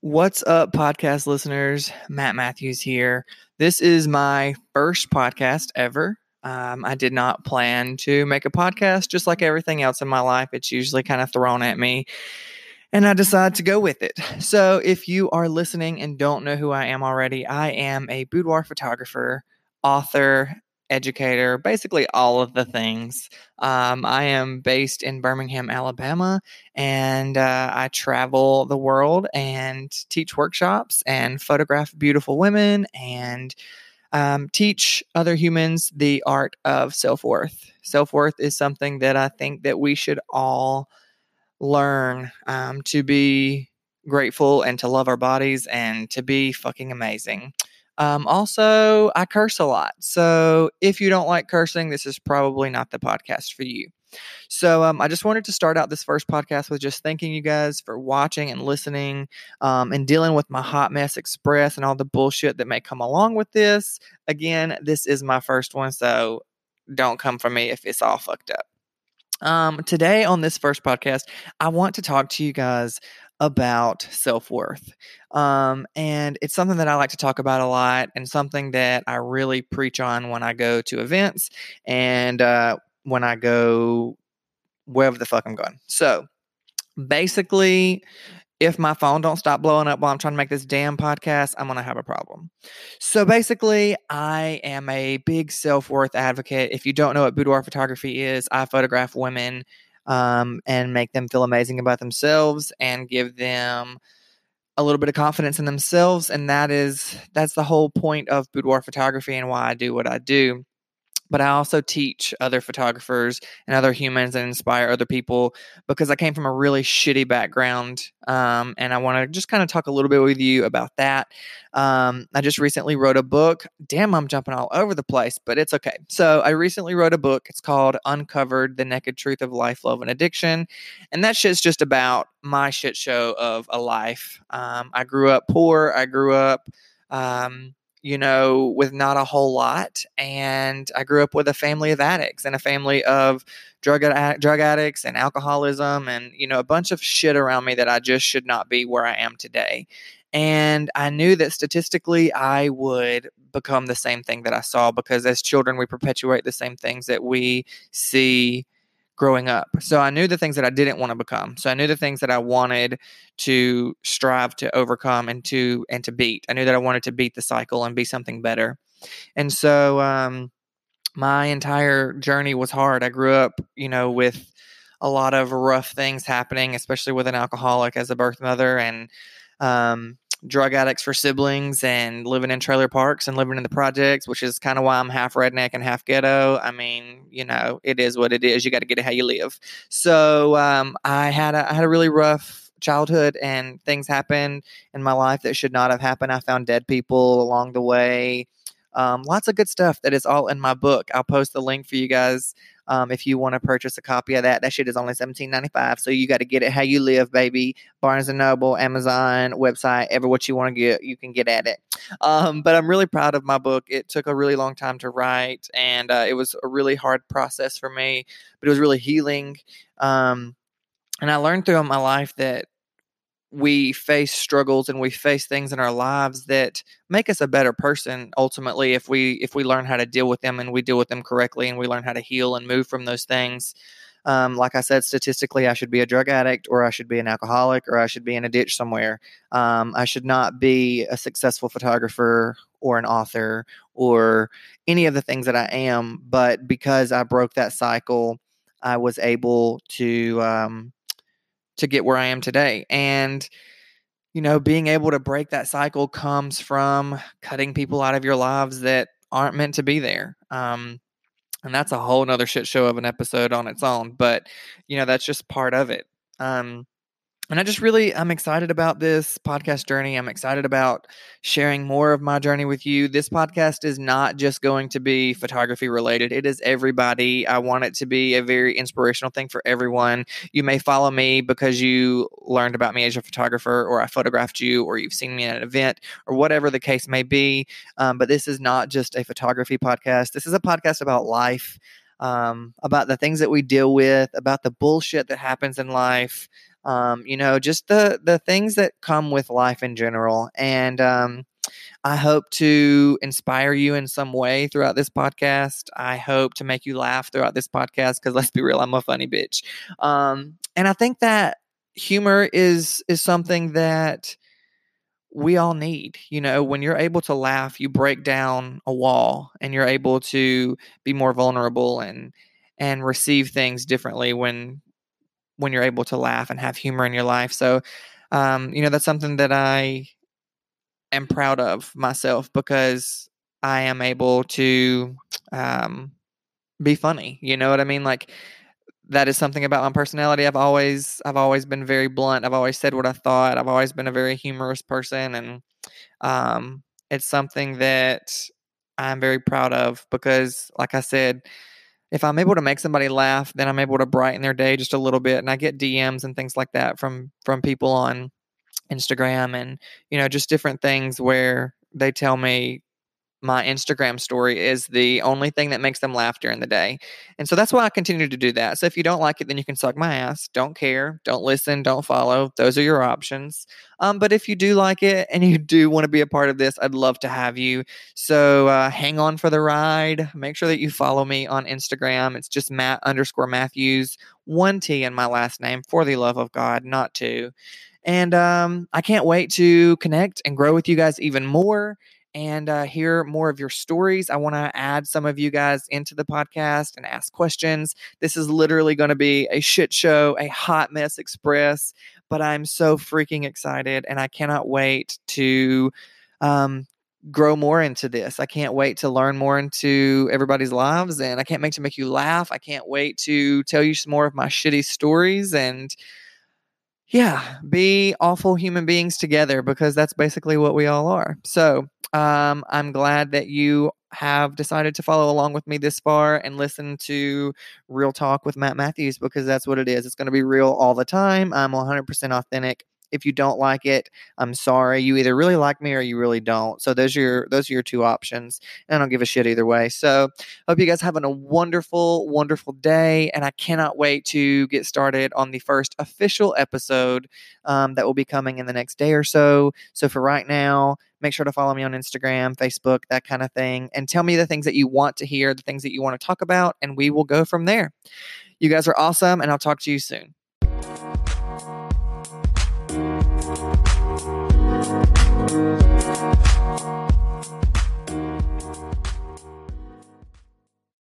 What's up, podcast listeners? Matt Mathews here. This is my first podcast ever. Um, I did not plan to make a podcast, just like everything else in my life. It's usually kind of thrown at me, and I decided to go with it. So, if you are listening and don't know who I am already, I am a boudoir photographer, author, educator, basically all of the things. Um, I am based in Birmingham, Alabama, and uh, I travel the world and teach workshops and photograph beautiful women and um, teach other humans the art of self worth. Self worth is something that I think that we should all learn um, to be grateful and to love our bodies and to be fucking amazing. Um, also, I curse a lot. So if you don't like cursing, this is probably not the podcast for you. So um, I just wanted to start out this first podcast with just thanking you guys for watching and listening um, and dealing with my hot mess express and all the bullshit that may come along with this. Again, this is my first one, so don't come for me if it's all fucked up. Um, today on this first podcast, I want to talk to you guys about self worth. Um, and it's something that I like to talk about a lot and something that I really preach on when I go to events and uh, when I go wherever the fuck I'm going. So basically, if my phone don't stop blowing up while I'm trying to make this damn podcast, I'm going to have a problem. So basically, I am a big self worth advocate. If you don't know what boudoir photography is, I photograph women um, and make them feel amazing about themselves and give them a little bit of confidence in themselves and that is that's the whole point of boudoir photography and why I do what I do but I also teach other photographers and other humans and inspire other people because I came from a really shitty background. Um, and I want to just kind of talk a little bit with you about that. Um, I just recently wrote a book. Damn, I'm jumping all over the place, but it's okay. So I recently wrote a book. It's called Uncovered the Naked Truth of Life, Love, and Addiction. And that shit's just about my shit show of a life. Um, I grew up poor. I grew up. Um, you know, with not a whole lot. And I grew up with a family of addicts and a family of drug drug addicts and alcoholism and you know a bunch of shit around me that I just should not be where I am today. And I knew that statistically I would become the same thing that I saw because as children we perpetuate the same things that we see growing up. So I knew the things that I didn't want to become. So I knew the things that I wanted to strive to overcome and to and to beat. I knew that I wanted to beat the cycle and be something better. And so um, my entire journey was hard. I grew up, you know, with a lot of rough things happening, especially with an alcoholic as a birth mother and um, drug addicts for siblings and living in trailer parks and living in the projects, which is kind of why I'm half redneck and half ghetto. I mean, you know, it is what it is. You got to get it how you live. So um, I had a, I had a really rough childhood and things happened in my life that should not have happened. I found dead people along the way. Um, lots of good stuff that is all in my book. I'll post the link for you guys um, if you want to purchase a copy of that, that shit is only seventeen ninety five. So you got to get it how you live, baby. Barnes and Noble, Amazon, website, ever what you want to get, you can get at it. Um, but I'm really proud of my book. It took a really long time to write, and uh, it was a really hard process for me, but it was really healing. Um, and I learned throughout my life that we face struggles and we face things in our lives that make us a better person ultimately if we if we learn how to deal with them and we deal with them correctly and we learn how to heal and move from those things. Um, like i said statistically i should be a drug addict or i should be an alcoholic or i should be in a ditch somewhere. Um, i should not be a successful photographer or an author or any of the things that i am but because i broke that cycle i was able to um, to get where I am today. And, you know, being able to break that cycle comes from cutting people out of your lives that aren't meant to be there. Um, and that's a whole nother shit show of an episode on its own. But, you know, that's just part of it. Um, and I just really I'm excited about this podcast journey. I'm excited about sharing more of my journey with you. This podcast is not just going to be photography related. It is everybody. I want it to be a very inspirational thing for everyone. You may follow me because you learned about me as a photographer or I photographed you or you've seen me at an event or whatever the case may be. Um, but this is not just a photography podcast. This is a podcast about life. um, about the things that we deal with, about the bullshit that happens in life. Um, you know, just the the things that come with life in general. And um, I hope to inspire you in some way throughout this podcast. I hope to make you laugh throughout this podcast because let's be real, I'm a funny bitch. Um, and I think that humor is is something that we all need. You know, when you're able to laugh, you break down a wall and you're able to be more vulnerable and and receive things differently when when you're able to laugh and have humor in your life. So, um, you know, that's something that I am proud of myself because I am able to um, be funny. You know what I mean? Like that is something about my personality. I've always I've always been very blunt. I've always said what I thought. I've always been a very humorous person, and um, it's something that I'm very proud of because, like I said, if I'm able to make somebody laugh, then I'm able to brighten their day just a little bit. And I get DMs and things like that from from people on Instagram and you know just different things where they tell me my Instagram story is the only thing that makes them laugh during the day. And so that's why I continue to do that. So if you don't like it, then you can suck my ass. Don't care. Don't listen. Don't follow. Those are your options. Um, but if you do like it and you do want to be a part of this, I'd love to have you. So uh, hang on for the ride. Make sure that you follow me on Instagram. It's just Matt underscore Mathews, one T in my last name for the love of God, not two. And um, I can't wait to connect and grow with you guys even more and uh, hear more of your stories. I want to add some of you guys into the podcast and ask questions. This is literally going to be a shit show, a hot mess express, but I'm so freaking excited and I cannot wait to um, grow more into this. I can't wait to learn more into everybody's lives and I can't wait to make you laugh. I can't wait to tell you some more of my shitty stories and yeah, be awful human beings together because that's basically what we all are. So, um, I'm glad that you have decided to follow along with me this far and listen to Real Talk with Matt Mathews because that's what it is. It's going to be real all the time. I'm 100% authentic. If you don't like it, I'm sorry. You either really like me or you really don't. So those are your those are your two options. And I don't give a shit either way. So hope you guys having a wonderful, wonderful day. And I cannot wait to get started on the first official episode um, that will be coming in the next day or so. So for right now, make sure to follow me on Instagram, Facebook, that kind of thing, and tell me the things that you want to hear, the things that you want to talk about, and we will go from there. You guys are awesome, and I'll talk to you soon.